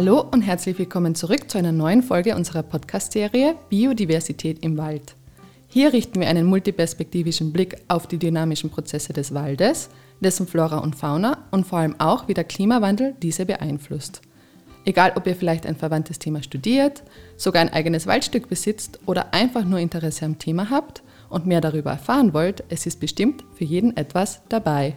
Hallo und herzlich willkommen zurück zu einer neuen Folge unserer Podcast-Serie Biodiversität im Wald. Hier richten wir einen multiperspektivischen Blick auf die dynamischen Prozesse des Waldes, dessen Flora und Fauna und vor allem auch, wie der Klimawandel diese beeinflusst. Egal, ob ihr vielleicht ein verwandtes Thema studiert, sogar ein eigenes Waldstück besitzt oder einfach nur Interesse am Thema habt und mehr darüber erfahren wollt, es ist bestimmt für jeden etwas dabei.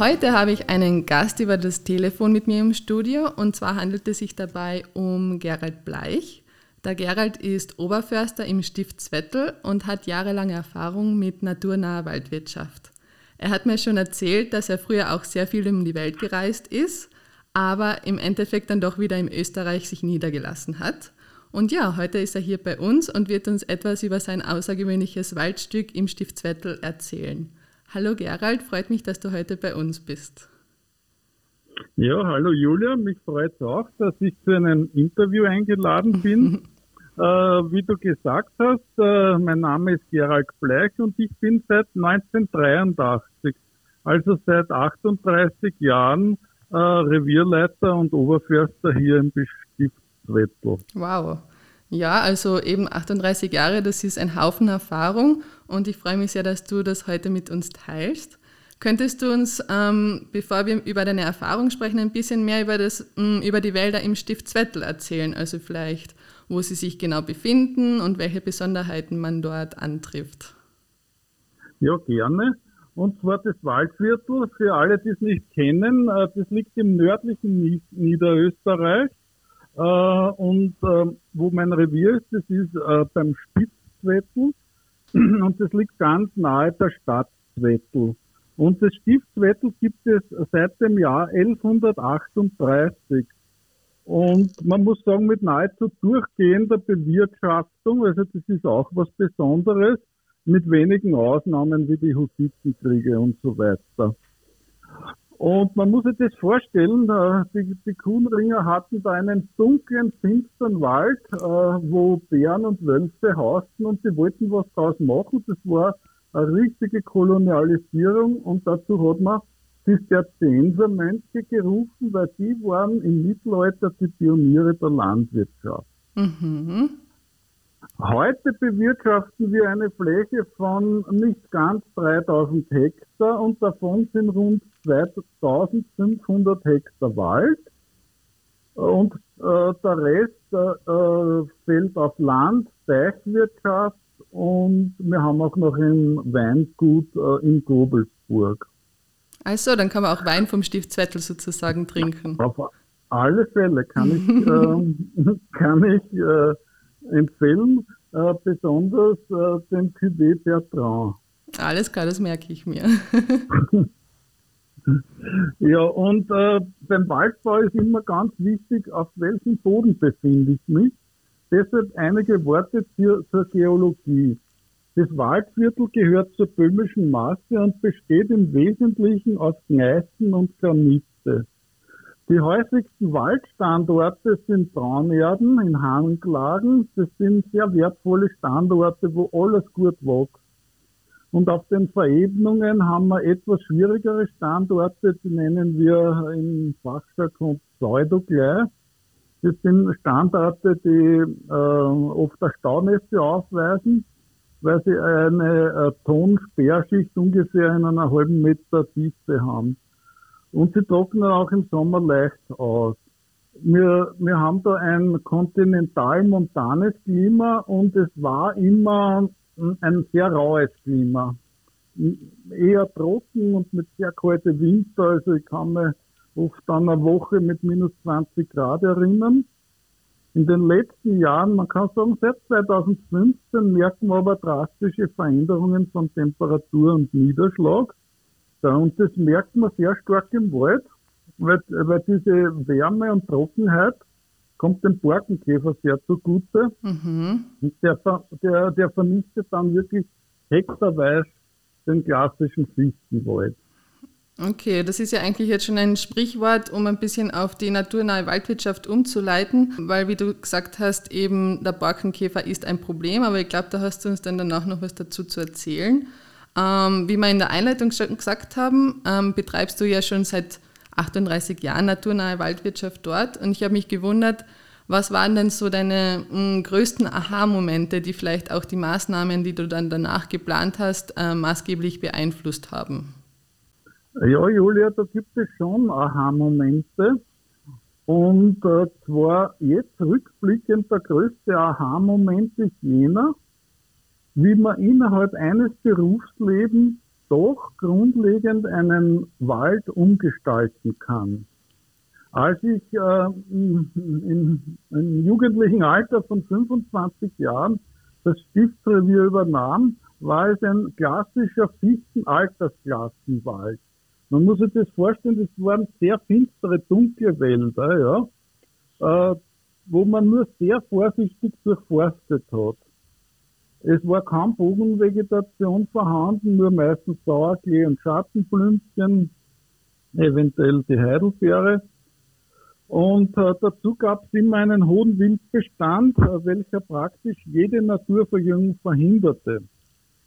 Heute habe ich einen Gast über das Telefon mit mir im Studio und zwar handelt es sich dabei um Gerald Bleich. Der Gerald ist Oberförster im Stift Zwettel und hat jahrelange Erfahrung mit naturnaher Waldwirtschaft. Er hat mir schon erzählt, dass er früher auch sehr viel um die Welt gereist ist, aber im Endeffekt dann doch wieder in Österreich sich niedergelassen hat. Und ja, heute ist er hier bei uns und wird uns etwas über sein außergewöhnliches Waldstück im Stift Zwettel erzählen. Hallo Gerald, freut mich, dass du heute bei uns bist. Ja, hallo Julia, mich freut es auch, dass ich zu einem Interview eingeladen bin. äh, wie du gesagt hast, äh, mein Name ist Gerald Bleich und ich bin seit 1983, also seit 38 Jahren, äh, Revierleiter und Oberförster hier im Stiftswettel. Wow. Ja, also eben 38 Jahre, das ist ein Haufen Erfahrung und ich freue mich sehr, dass du das heute mit uns teilst. Könntest du uns, ähm, bevor wir über deine Erfahrung sprechen, ein bisschen mehr über, das, mh, mm, über die Wälder im Stift Zwettel erzählen? Also vielleicht, wo sie sich genau befinden und welche Besonderheiten man dort antrifft? Ja, gerne. Und zwar das Waldviertel, für alle, die es nicht kennen, äh, das liegt im nördlichen Niederösterreich äh, und äh, wo mein Revier ist, das ist äh, beim Spitzwettel und das liegt ganz nahe der Stadt Zwettel. Und das Stiftswettel gibt es seit dem Jahr 1138. Und man muss sagen, mit nahezu durchgehender Bewirtschaftung, also das ist auch was Besonderes, mit wenigen Ausnahmen wie die Hussitenkriege und so weiter. Und man muss sich das vorstellen, äh, die, die Kuhnringer hatten da einen dunklen, finsteren Wald, äh, wo Bären und Wölfe hausten und sie wollten was draus machen. Das war eine richtige Kolonialisierung und dazu hat man Zisterziensermönche gerufen, weil die waren im Mittelalter die Pioniere der Landwirtschaft. Mhm. Heute bewirtschaften wir eine Fläche von nicht ganz 3000 Hektar und davon sind rund 2500 Hektar Wald. Und äh, der Rest äh, fällt auf Land, Teichwirtschaft und wir haben auch noch ein Weingut äh, in Gobelsburg. Also, dann kann man auch Wein vom Stift Zwettel sozusagen trinken. Auf alle Fälle kann ich, äh, kann ich äh, empfehlen, äh, besonders äh, den Cuvée Bertrand. Alles klar, das merke ich mir. ja, und äh, beim Waldbau ist immer ganz wichtig, auf welchem Boden befinde ich mich. Deshalb einige Worte zur, zur Geologie. Das Waldviertel gehört zur böhmischen Masse und besteht im Wesentlichen aus Gneisen und Granite. Die häufigsten Waldstandorte sind Braunerden in Hanglagen. Das sind sehr wertvolle Standorte, wo alles gut wächst. Und auf den Verebnungen haben wir etwas schwierigere Standorte, die nennen wir im Fachjargon Pseudogleis. Das sind Standorte, die äh, oft eine Staunässe aufweisen, weil sie eine äh, Tonsperrschicht ungefähr in einer halben Meter Tiefe haben. Und sie trocknen auch im Sommer leicht aus. Wir, wir haben da ein kontinental-montanes Klima und es war immer ein sehr raues Klima. Eher trocken und mit sehr kalten Winter. Also ich kann mich oft an eine Woche mit minus 20 Grad erinnern. In den letzten Jahren, man kann sagen, seit 2015 merken wir aber drastische Veränderungen von Temperatur und Niederschlag. Und das merkt man sehr stark im Wald, weil, weil diese Wärme und Trockenheit kommt dem Borkenkäfer sehr zugute. Mhm. Und der, der, der vernichtet dann wirklich hektarweise den klassischen Fichtenwald. Okay, das ist ja eigentlich jetzt schon ein Sprichwort, um ein bisschen auf die naturnahe Waldwirtschaft umzuleiten, weil wie du gesagt hast, eben der Borkenkäfer ist ein Problem, aber ich glaube, da hast du uns dann danach noch was dazu zu erzählen. Ähm, wie wir in der Einleitung schon gesagt haben, ähm, betreibst du ja schon seit 38 Jahren naturnahe Waldwirtschaft dort und ich habe mich gewundert, was waren denn so deine mh, mm, größten Aha-Momente, die vielleicht auch die Maßnahmen, die du dann danach geplant hast, äh, maßgeblich beeinflusst haben? Ja, Julia, da gibt es schon Aha-Momente. Und äh, zwar jetzt rückblickend der größte Aha-Moment ist jener, wie man innerhalb eines Berufslebens doch grundlegend einen Wald umgestalten kann. Als ich äh, im, im jugendlichen Alter von 25 Jahren das Stiftsrevier übernahm, war es ein klassischer Fichten-Altersklassenwald. Man muss sich das vorstellen, das waren sehr finstere, dunkle Wälder, ja, äh, wo man nur sehr vorsichtig durchforstet hat. Es war kaum Bogenvegetation vorhanden, nur meistens Sauerklee und Schattenblümchen, eventuell die Heidelbeere. Und äh, dazu gab es immer einen hohen Wildbestand, äh, welcher praktisch jede Naturverjüngung verhinderte.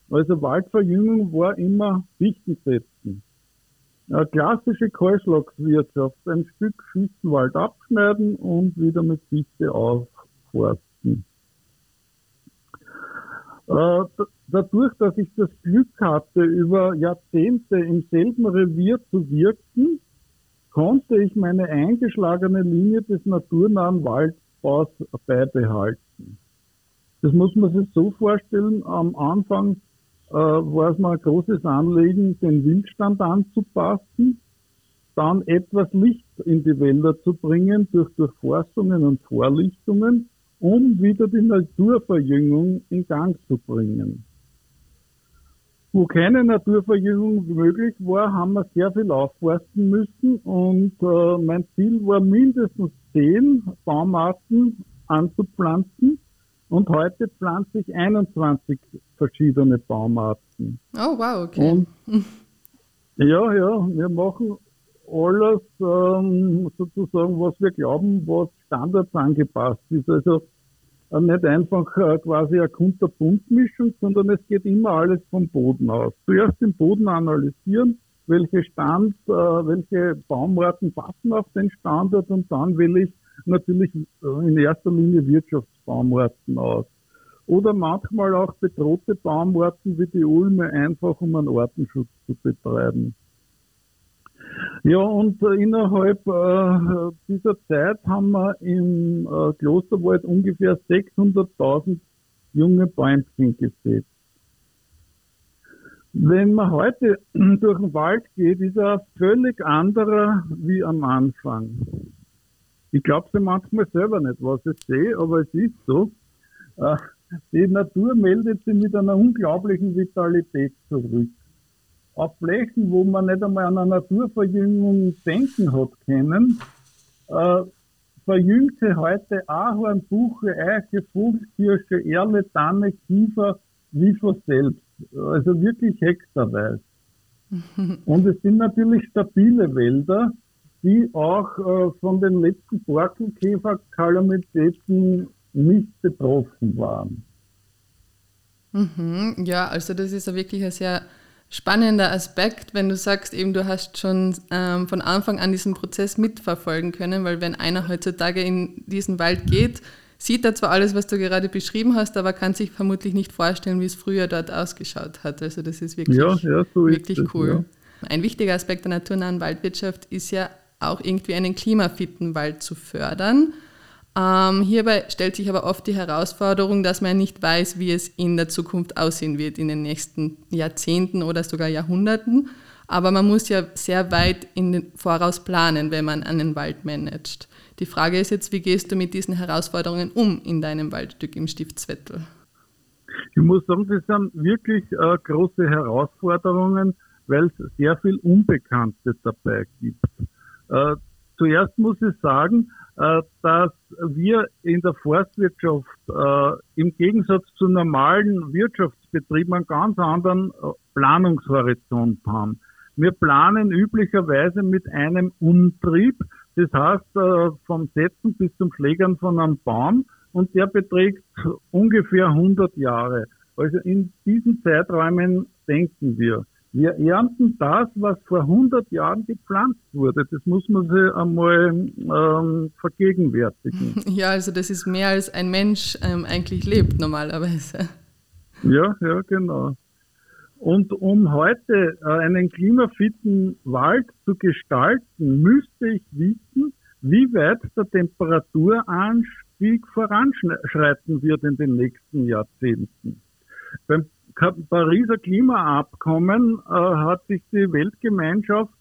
Also Waldverjüngung war immer Fichtensetzen. Eine klassische Kahlschlagswirtschaft, ein Stück Fichtenwald abschneiden und wieder mit Fichte aufforsten. Äh, dadurch, dass ich das Glück hatte, über Jahrzehnte im selben Revier zu wirken, konnte ich meine eingeschlagene Linie des naturnahen Waldbaus beibehalten. Das muss man sich so vorstellen, am Anfang äh, war es mir ein großes Anliegen, den Wildstand anzupassen, dann etwas Licht in die Wälder zu bringen durch Durchforstungen und Vorlichtungen, um wieder die Naturverjüngung in Gang zu bringen. Wo keine Naturverjüngung möglich war, haben wir sehr viel aufforsten müssen und äh, mein Ziel war mindestens zehn Baumarten anzupflanzen und heute pflanze ich 21 verschiedene Baumarten. Oh wow, okay. Und, ja, ja, wir machen alles ähm, sozusagen, was wir glauben, was standards angepasst ist. Also äh, nicht einfach äh, quasi eine Kunterbuntmischung, sondern es geht immer alles vom Boden aus. Zuerst den Boden analysieren, welche Stand, äh, welche Baumarten passen auf den Standard und dann will ich natürlich in erster Linie Wirtschaftsbaumarten aus. Oder manchmal auch bedrohte Baumarten wie die Ulme, einfach um einen Artenschutz zu betreiben. Ja, und äh, innerhalb äh, dieser Zeit haben wir im äh, Klosterwald ungefähr 600.000 junge Bäumchen gesetzt. Wenn man heute durch den Wald geht, ist er völlig anderer wie am Anfang. Ich glaube sie manchmal selber nicht, was ich sehe, aber es ist so. Äh, die Natur meldet sich mit einer unglaublichen Vitalität zurück auf Flächen, wo man nicht einmal an eine Naturverjüngung denken hat können, äh, verjüngt sich heute Ahorn, Buche, Eiche, Fuchskirsche, Erle, Tanne, Kiefer, wie von selbst. Also wirklich hektarweise. Und es sind natürlich stabile Wälder, die auch äh, von den letzten Borkenkäferkalamitäten nicht betroffen waren. Mhm, ja, also das ist ja wirklich ein sehr spannender Aspekt, wenn du sagst, eben du hast schon ähm, von Anfang an diesen Prozess mitverfolgen können, weil wenn einer heutzutage in diesen Wald geht, sieht er zwar alles, was du gerade beschrieben hast, aber kann sich vermutlich nicht vorstellen, wie es früher dort ausgeschaut hat. Also das ist wirklich, ja, ja, so wirklich ist cool. ja. Ein wichtiger Aspekt der naturnahen Waldwirtschaft ist ja auch irgendwie einen klimafitten Wald zu fördern. Ähm, hierbei stellt sich aber oft die Herausforderung, dass man nicht weiß, wie es in der Zukunft aussehen wird, in den nächsten Jahrzehnten oder sogar Jahrhunderten. Aber man muss ja sehr weit in den Voraus planen, wenn man einen Wald managt. Die Frage ist jetzt, wie gehst du mit diesen Herausforderungen um in deinem Waldstück im Stiftsvettel? Ich muss sagen, das sind wirklich äh, große Herausforderungen, weil es sehr viel Unbekanntes dabei gibt. Äh, zuerst muss ich sagen, dass wir in der Forstwirtschaft äh, im Gegensatz zu normalen Wirtschaftsbetrieben einen ganz anderen äh, Planungshorizont haben. Wir planen üblicherweise mit einem Umtrieb, das heißt äh, vom Setzen bis zum Schlägern von einem Baum und der beträgt ungefähr 100 Jahre. Also in diesen Zeiträumen denken wir. Wir ernten das, was vor 100 Jahren gepflanzt wurde. Das muss man sich einmal ähm, vergegenwärtigen. Ja, also das ist mehr als ein Mensch ähm, eigentlich lebt normalerweise. Ja, ja, genau. Und um heute äh, einen klimafitten Wald zu gestalten, müsste ich wissen, wie weit der Temperaturanstieg voranschreiten wird in den nächsten Jahrzehnten. Beim Pariser Klimaabkommen äh, hat sich die Weltgemeinschaft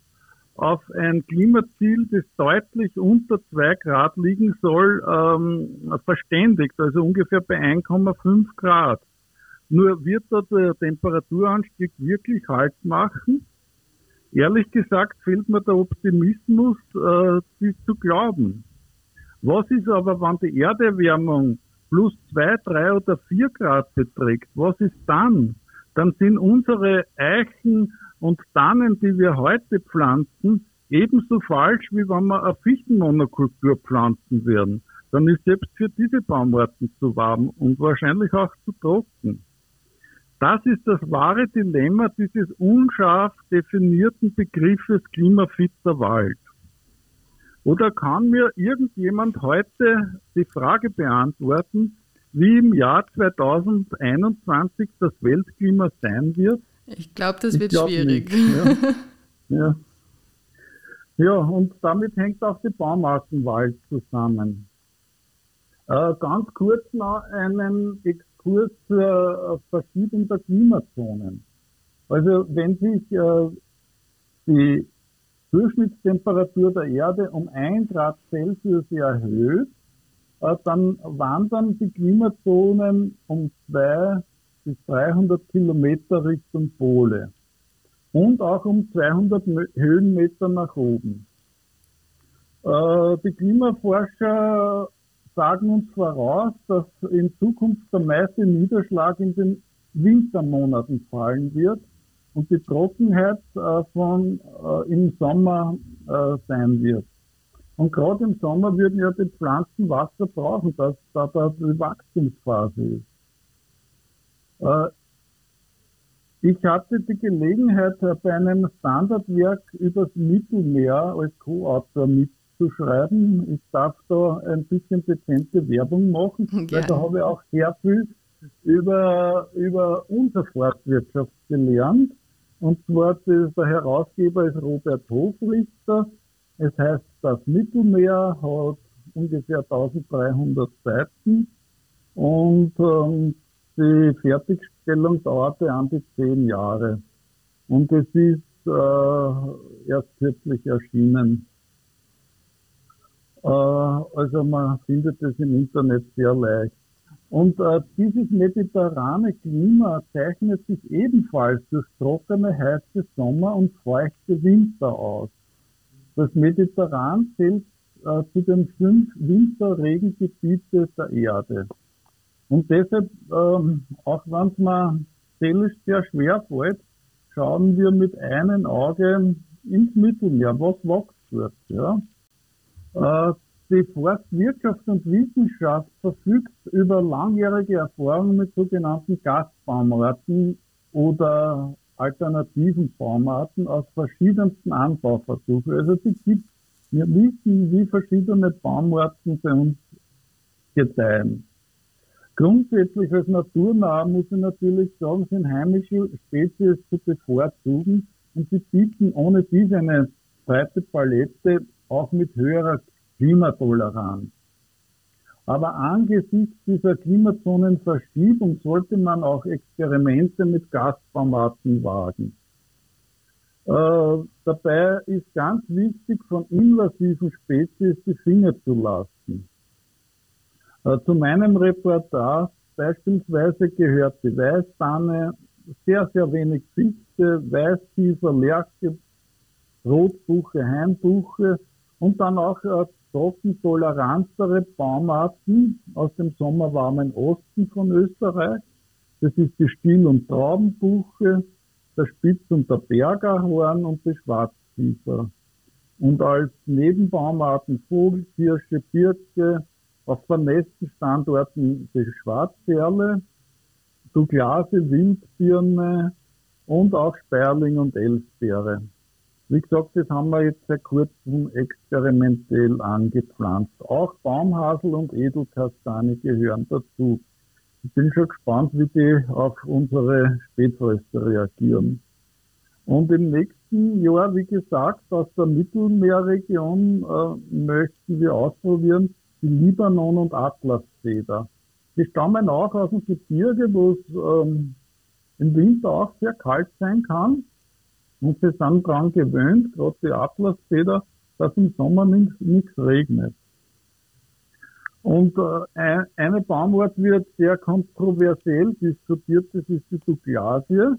auf ein Klimaziel, das deutlich unter zwei Grad liegen soll, ähm, verständigt, also ungefähr bei 1,5 Grad. Nur wird da der Temperaturanstieg wirklich Halt machen? Ehrlich gesagt fehlt mir der Optimismus, äh, dies zu glauben. Was ist aber, wenn die Erderwärmung plus zwei, drei oder vier Grad beträgt, was ist dann? Dann sind unsere Eichen und Tannen, die wir heute pflanzen, ebenso falsch, wie wenn wir eine Fichtenmonokultur pflanzen werden. Dann ist selbst für diese Baumarten zu warm und wahrscheinlich auch zu trocken. Das ist das wahre Dilemma dieses unscharf definierten Begriffes klimafitter Wald. Oder kann mir irgendjemand heute die Frage beantworten, wie im Jahr 2021 das Weltklima sein wird? Ich glaube, das wird schwierig. Ja. ja. ja. und damit hängt auch der Baumartenwald zusammen. Äh, ganz kurz noch einen Exkurs zur äh, Verschiebung der Klimazonen. Also wenn sich äh, die Durchschnittstemperatur der Erde um ein Grad Celsius erhöht, äh, dann wandern die Klimazonen um zwei bis 300 Kilometer Richtung Pole und auch um 200 Höhenmeter nach oben. Äh, die Klimaforscher sagen uns voraus, dass in Zukunft der meiste Niederschlag in den Wintermonaten fallen wird und die Trockenheit äh, von äh, im Sommer äh, sein wird. Und gerade im Sommer würden ja die Pflanzen Wasser brauchen, dass da, die Wachstumsphase ist. Äh, ich hatte die Gelegenheit, äh, bei einem Standardwerk übers Mittelmeer als Co-Autor mitzuschreiben. Ich darf da ein bisschen dezente Werbung machen, Gerne. weil da habe ich auch sehr viel über, über unsere Forstwirtschaft gelernt. Und zwar der Herausgeber ist Robert Hofrichter. Es heißt, das Mittelmeer hat ungefähr 1300 Seiten und ähm, die Fertigstellung dauerte an die zehn Jahre. Und es ist äh, erst kürzlich erschienen. Äh, also man findet es im Internet sehr leicht. Und äh, dieses mediterrane Klima zeichnet sich ebenfalls durch trockene, heiße Sommer und feuchte Winter aus. Das Mediterran zählt äh, zu den fünf Winterregengebiete der Erde. Und deshalb, ähm, auch wenn es mir seelisch sehr schwer fällt, schauen wir mit einem Auge ins Mittelmeer, was wächst dort. Ja? Äh, die Forstwirtschaft und Wissenschaft verfügt über langjährige Erfahrung mit sogenannten Gastbaumarten oder alternativen Baumarten aus verschiedensten Anbauversuchen. Also die gibt, wir wissen, wie verschiedene Baumarten bei uns gedeihen. Grundsätzlich als naturnah muss ich natürlich sagen, sind heimische Spezies zu bevorzugen und sie bieten ohne dies eine breite Palette auch mit höherer Klimatoleranz. Aber angesichts dieser Klimazonenverschiebung sollte man auch Experimente mit Gasbaumarten wagen. Äh, dabei ist ganz wichtig, von invasiven Spezies die Finger zu lassen. Äh, zu meinem Reportage beispielsweise gehört die Weißtanne, sehr, sehr wenig Fichte, Weißkiefer, Lerche, Rotbuche, Heimbuche und dann auch äh, trockentolerantere Baumarten aus dem sommerwarmen Osten von Österreich. Das ist die Stiel- und Traubenbuche, der Spitz- und der Bergerhorn und die Schwarzkiefer. Und als Nebenbaumarten Vogelkirsche, Birke, auf vernässten Standorten die Schwarzperle, Douglase, Wildbirne, und auch Sperling und Elfbeere. Wie gesagt, das haben wir jetzt seit kurzem experimentell angepflanzt. Auch Baumhasel und Edelkastanie gehören dazu. Ich bin schon gespannt, wie die auf unsere Spätfröste reagieren. Und im nächsten Jahr, wie gesagt, aus der Mittelmeerregion äh, möchten wir ausprobieren die Libanon- und Atlaszeder. Die stammen auch aus dem Gebirge, wo es ähm, im Winter auch sehr kalt sein kann. Und sie sind daran gewöhnt, gerade die Atlaszeder, dass im Sommer nichts regnet. Und äh, eine Baumart wird sehr kontroversiell diskutiert, das ist die Douglasie,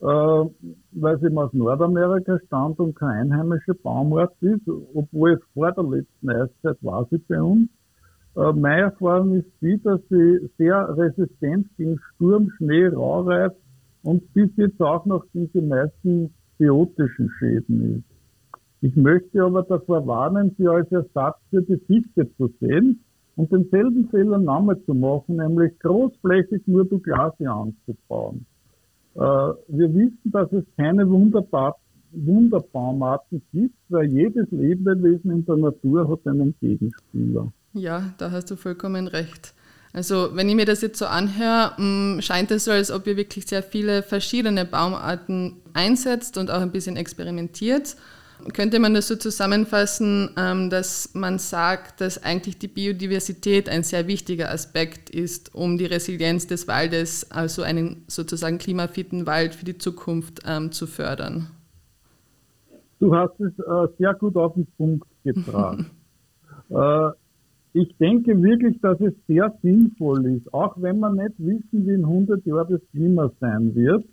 äh, weil sie aus Nordamerika stammt und keine einheimische Baumart ist, obwohl es vor der letzten Eiszeit war sie bei uns. Äh, meine Erfahrung ist die, dass sie sehr resistent gegen Sturm, Schnee, Raureif und bis jetzt auch noch gegen die meisten biotischen Schäden ist. Ich möchte aber davor warnen, sie als Ersatz für die Fichte zu sehen und denselben Fehler nochmal zu machen, nämlich großflächig nur Douglasie anzubauen. Äh, wir wissen, dass es keine Wunderbar Wunderbaumarten gibt, weil jedes Lebewesen in der Natur hat einen Gegenspieler. Ja, da hast du vollkommen recht. Also wenn ich mir das jetzt so anhöre, mm, scheint es so, als ob ihr wirklich sehr viele verschiedene Baumarten einsetzt und auch ein bisschen experimentiert. Könnte man das so zusammenfassen, ähm, dass man sagt, dass eigentlich die Biodiversität ein sehr wichtiger Aspekt ist, um die Resilienz des Waldes, also einen sozusagen klimafitten Wald für die Zukunft ähm, zu fördern? Du hast es äh, sehr gut auf den Punkt gebracht. äh, ich denke wirklich, dass es sehr sinnvoll ist, auch wenn wir nicht wissen, wie in 100 Jahren das Klima sein wird,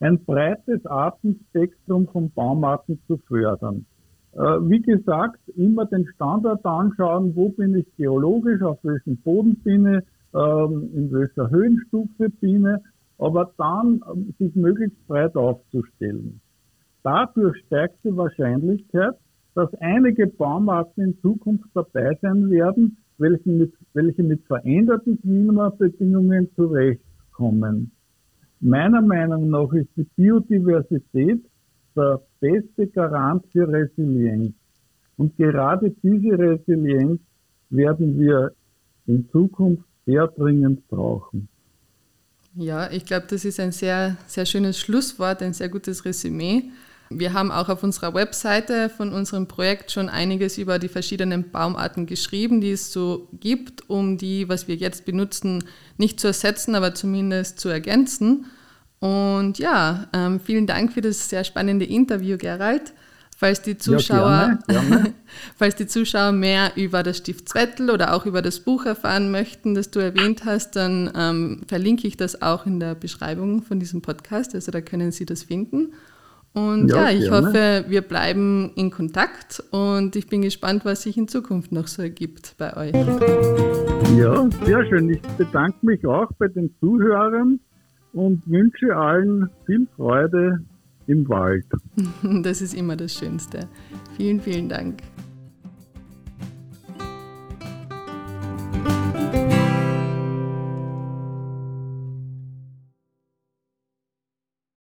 ein breites Artenspektrum von Baumarten zu fördern. Äh, wie gesagt, immer den Standort anschauen, wo bin ich geologisch, auf welchem Boden bin ich, ähm, in welcher Höhenstufe bin ich, aber dann ähm, sich möglichst breit aufzustellen. Dadurch steigt die Wahrscheinlichkeit, dass einige Baumarten in Zukunft dabei sein werden, welche mit, welche mit veränderten Klimabedingungen zurechtkommen. Meiner Meinung nach ist die Biodiversität der beste Garant für Resilienz. Und gerade diese Resilienz werden wir in Zukunft sehr dringend brauchen. Ja, ich glaube, das ist ein sehr, sehr schönes Schlusswort, ein sehr gutes Resümee. Wir haben auch auf unserer Webseite von unserem Projekt schon einiges über die verschiedenen Baumarten geschrieben, die es so gibt, um die, was wir jetzt benutzen, nicht zu ersetzen, aber zumindest zu ergänzen. Und ja, ähm, vielen Dank für das sehr spannende Interview, Gerald. Falls die Zuschauer, ja, gerne, gerne. falls die Zuschauer mehr über das Stift Zwettel oder auch über das Buch erfahren möchten, das du erwähnt hast, dann ähm, verlinke ich das auch in der Beschreibung von diesem Podcast. Also da können Sie das finden. Und ja, ja ich gerne. hoffe, wir bleiben in Kontakt und ich bin gespannt, was sich in Zukunft noch so ergibt bei euch. Ja, sehr schön. Ich bedanke mich auch bei den Zuhörern und wünsche allen viel Freude im Wald. Das ist immer das Schönste. Vielen, vielen Dank.